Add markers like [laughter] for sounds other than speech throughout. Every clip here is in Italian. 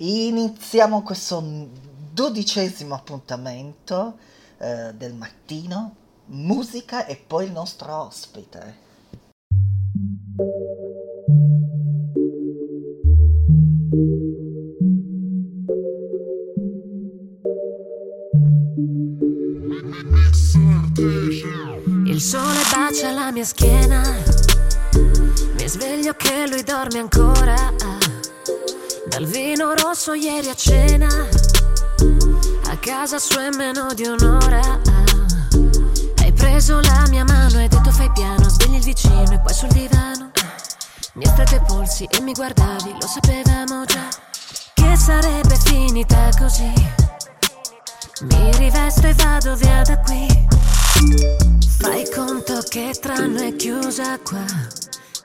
Iniziamo questo dodicesimo appuntamento eh, del mattino, musica e poi il nostro ospite. Il sole bacia la mia schiena, mi sveglio che lui. Dal vino rosso ieri a cena, a casa sua è meno di un'ora. Hai preso la mia mano e detto fai piano, svegli il vicino e poi sul divano. Mi hai stretto i polsi e mi guardavi, lo sapevamo già, che sarebbe finita così. Mi rivesto e vado via da qui. Fai conto che tra noi è chiusa qua.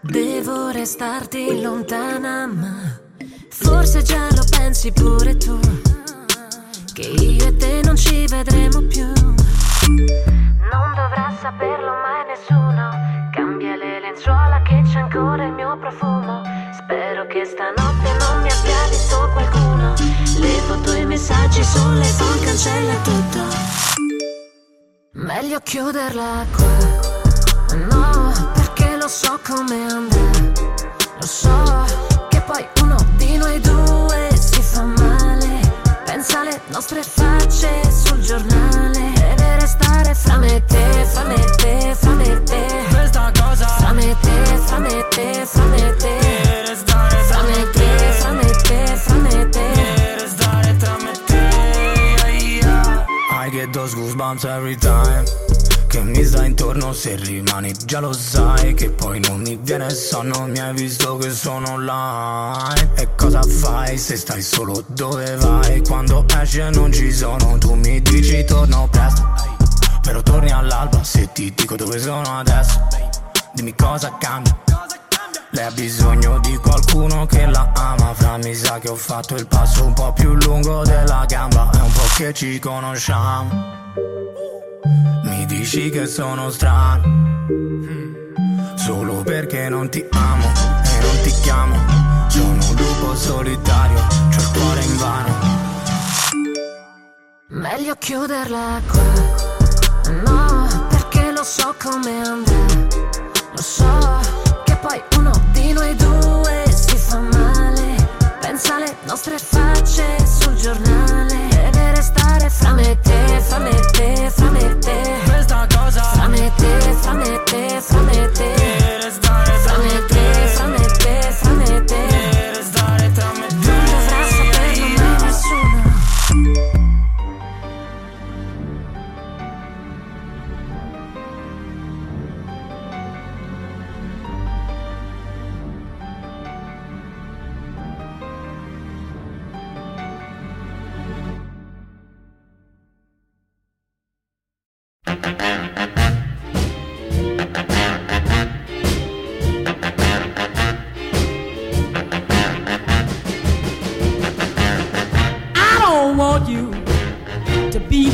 Devo restarti lontana, ma forse già lo pensi pure tu. Che io e te non ci vedremo più. Non dovrà saperlo mai nessuno. Cambia le lenzuola che c'è ancora il mio profumo. Spero che stanotte non mi abbia visto qualcuno. Le foto e i messaggi sulle phone cancella tutto. Meglio chiuderla qua. No, perché lo so come andrà. Lo so Già lo sai che poi non mi viene sonno. Mi hai visto che sono online E cosa fai se stai solo? Dove vai? Quando esce non ci sono. Tu mi dici torno presto. Però torni all'alba se ti dico dove sono adesso. Dimmi cosa cambia. Lei ha bisogno di qualcuno che la ama. Fra mi sa che ho fatto il passo un po' più lungo della gamba. È un po' che ci conosciamo. Mi dici che sono strano Solo perché non ti amo e non ti chiamo Sono un lupo solitario, c'ho il cuore in vano Meglio chiuderla qua. No, perché lo so come andrà. Lo so che poi uno di noi due si fa male. Pensa alle nostre facce sul giornale. Deve restare fra me e te, fra me e te, fra me e te. Questa cosa Fra me e te, fra me e te, fra me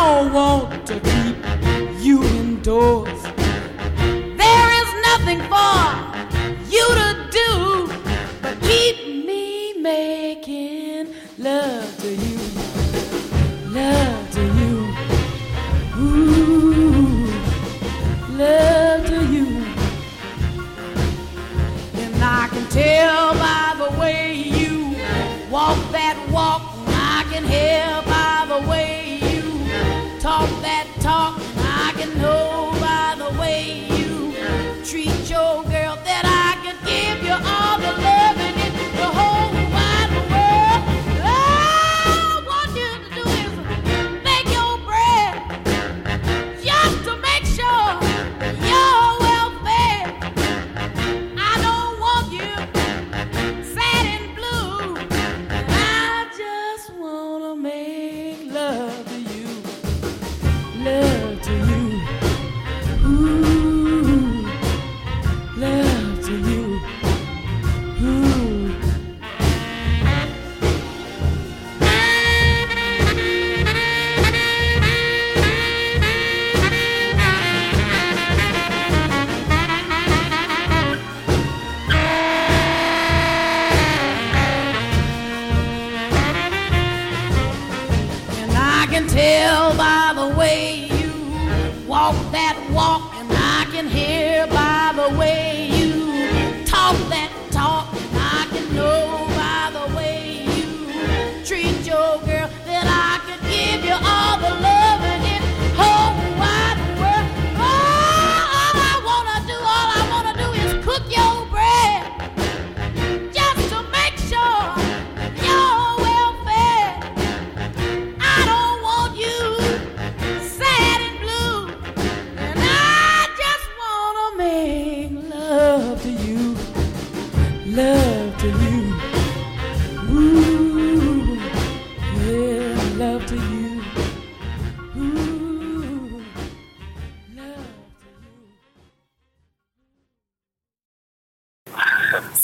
I don't want to keep you indoors. There is nothing for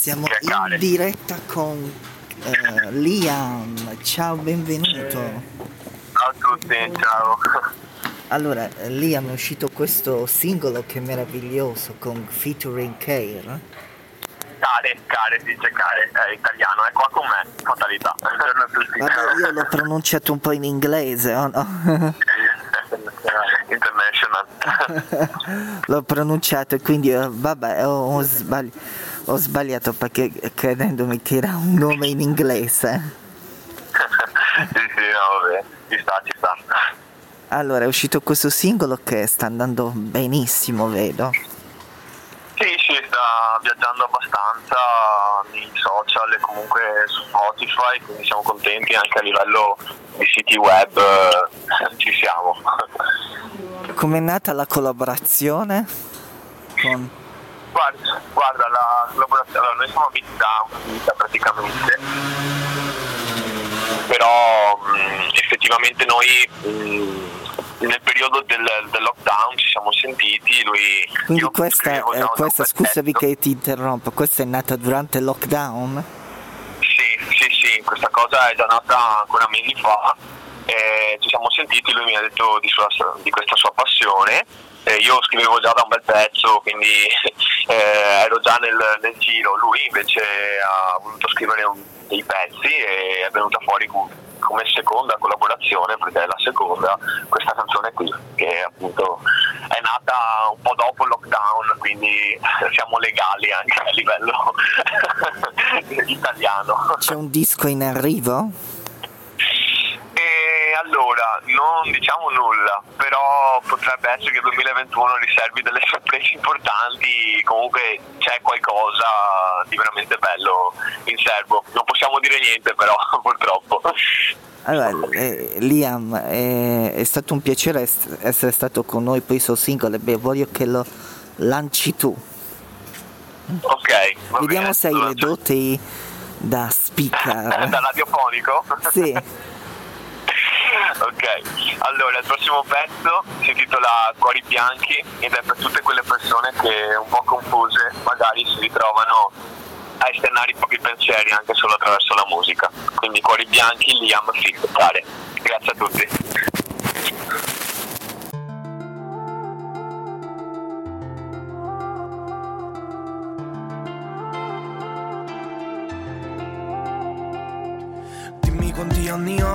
Siamo in diretta con eh, Liam. Ciao, benvenuto. Ciao a tutti, ciao. [laughs] Allora, Liam è uscito questo singolo che è meraviglioso con featuring Care. Care, care, dice care, è italiano, è qua con me, fatalità. Buongiorno a tutti. Vabbè, io l'ho pronunciato un po' in inglese, o no? [laughs] International. [laughs] l'ho pronunciato e quindi eh, vabbè, ho, ho sbagli- ho sbagliato perché credendomi che era un nome in inglese. sì, sì, no, vabbè, ci sta, ci sta. Allora, è uscito questo singolo che sta andando benissimo, vedo. Sì, sì, sta viaggiando abbastanza nei social e comunque su Spotify, quindi siamo contenti anche a livello di siti web, eh, ci siamo. Com'è nata la collaborazione? Con... Guarda, guarda la collaborazione, allora, noi siamo amici da una vita praticamente, però mh, effettivamente noi mh, nel periodo del, del lockdown ci siamo sentiti, lui... Quindi questa, scrivevo eh, questa scusami che ti interrompo, questa è nata durante il lockdown? Sì, sì, sì, questa cosa è già nata ancora mesi fa. eh, ci siamo sentiti, lui mi ha detto di, sua- di questa sua passione. Eh, io scrivevo già da un bel pezzo, quindi [laughs] eh, ero già nel, nel giro. Lui invece ha voluto scrivere un- dei pezzi e è venuta fuori cu- come seconda collaborazione, perché è la seconda, questa canzone qui, che appunto è nata un po' dopo il lockdown, quindi [laughs] siamo legali anche a livello [laughs] italiano. C'è un disco in arrivo? Allora, non diciamo nulla, però potrebbe essere che il 2021 riservi delle [laughs] sorprese importanti, comunque c'è qualcosa di veramente bello in serbo. Non possiamo dire niente però, [laughs] purtroppo. Allora, eh, Liam, eh, è stato un piacere est- essere stato con noi per il suo singolo e beh, voglio che lo lanci tu. Ok, Vediamo bene. se hai le doti da [laughs] Da speaker. radiofonico? Sì. Ok, allora il prossimo pezzo si intitola Cuori Bianchi ed è per tutte quelle persone che un po' confuse magari si ritrovano a esternare i propri pensieri anche solo attraverso la musica. Quindi Cuori Bianchi, Liam Fit, Care. Grazie a tutti.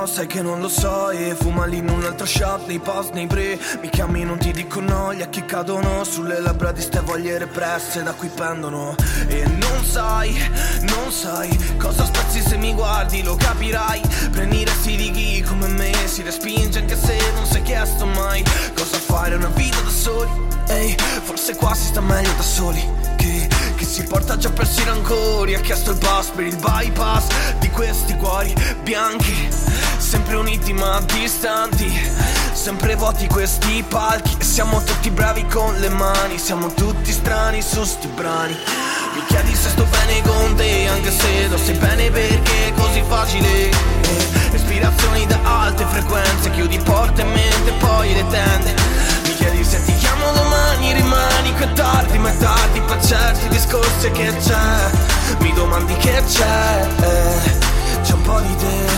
Sai che non lo so E fuma lì in un altro shop, nei post, nei pre Mi chiami, non ti dico no, gli occhi cadono Sulle labbra di ste voglie represse da cui pendono. E non sai, non sai Cosa spezzi se mi guardi, lo capirai. Prendi resti di chi come me Si respinge anche se non è chiesto mai Cosa fare una vita da soli. Ehi, forse qua si sta meglio da soli Che, che si porta già persi i rancori Ha chiesto il pass per il bypass Di questi cuori bianchi Sempre uniti ma distanti. Sempre vuoti questi palchi. E siamo tutti bravi con le mani. Siamo tutti strani su sti brani. Mi chiedi se sto bene con te Anche se lo sai bene perché è così facile. Eh, da alte frequenze Chiudi porte e mente poi le tende. Mi chiedi se ti chiamo domani Rimani è tardi ma è tardi Per certi discorsi che c'è. Mi domandi che c'è eh, C'è un po' di te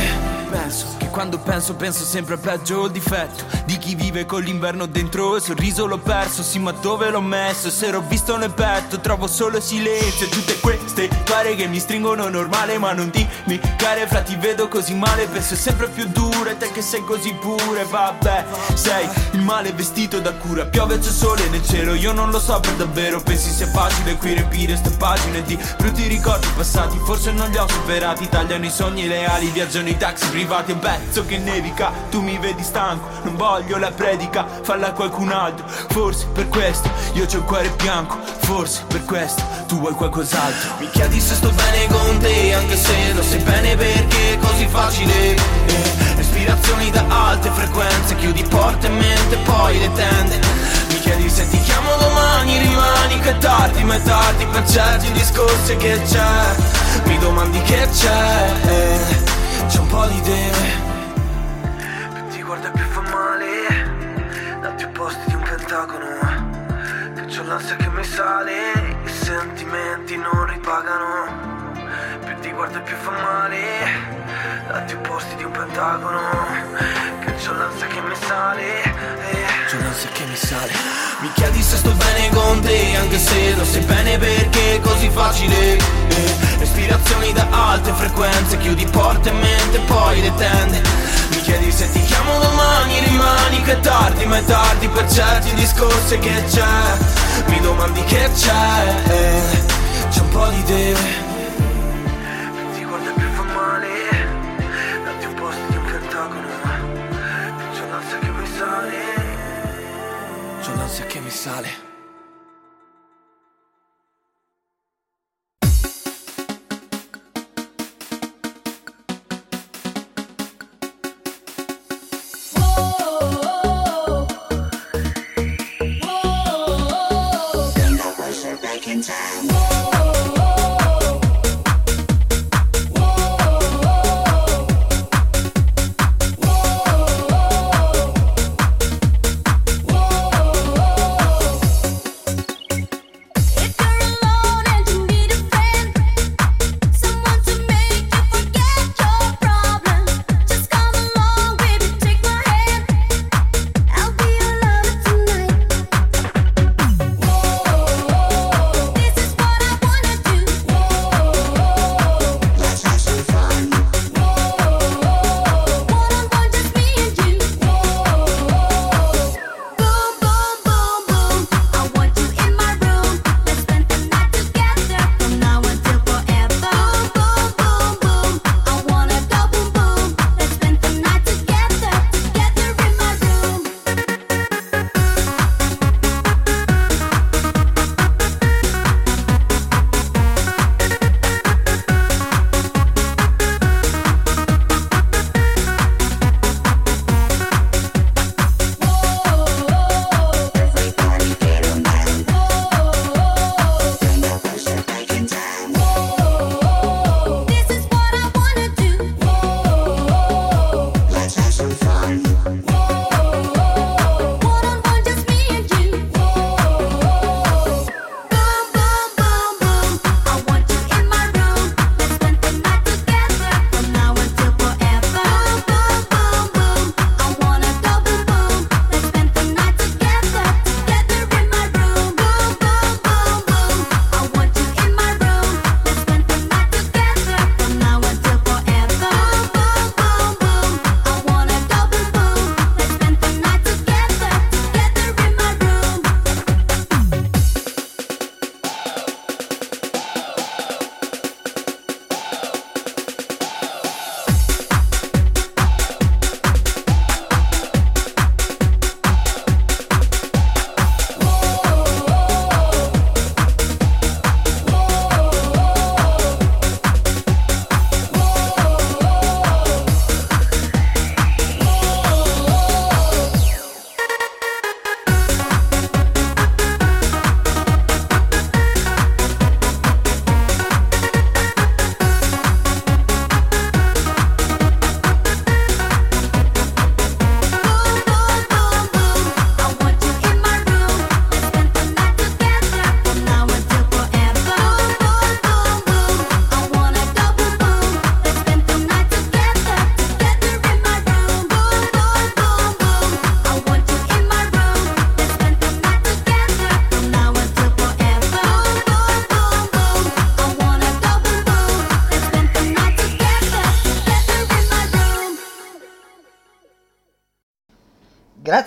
quando penso penso, sempre peggio il difetto Di chi vive con l'inverno dentro Il sorriso l'ho perso, sì ma dove l'ho messo? Se l'ho visto nel petto trovo solo silenzio. Tutte queste pare che mi stringono normale Ma non dimmi care fra ti vedo così male. Penso sempre più duro e te che sei così pure. Vabbè, sei il male vestito da cura. Piove c'è sole nel cielo, io non lo so per davvero. Pensi sia facile qui riempire ste pagine di brutti ricordi passati. Forse non li ho superati, tagliano i sogni leali Viaggiano i taxi privati, un pezzo che nevica Tu mi vedi stanco, non voglio la predica. Falla a qualcun altro, forse per questo. Io c'ho il cuore bianco, forse per questo. Tu vuoi qualcos'altro? Mi chiedi se sto bene con te Anche se lo sai bene perché è così facile? Eh, Respirazioni da alte frequenze Chiudi porte e mente, poi le tende. Mi chiedi se ti chiamo domani Rimani che è tardi, ma è tardi Per certi discorsi che c'è. Mi domandi che c'è eh, C'è un po' di te Dati opposti di un pentagono Che c'ho l'ansia che mi sale I sentimenti non ripagano. Più ti guarda più fa male Dati opposti di un pentagono Che c'ho l'ansia che mi sale eh. C'ho l'ansia che mi sale. Mi chiedi se sto bene con te Anche se lo sai bene perché è così facile eh. Respirazioni da alte frequenze Chiudi porte e mente poi le tende. Mi chiedi se ti chiamo domani Rimani che è tardi ma è tardi Per certi discorsi che c'è. Mi domandi che c'è. C'è un po' di te. Ti guarda più fa male. Dati opposti di un pentagono c'ho l'ansia che mi sale. C'ho l'ansia che mi sale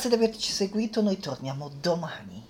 Grazie di averci seguito, noi torniamo domani.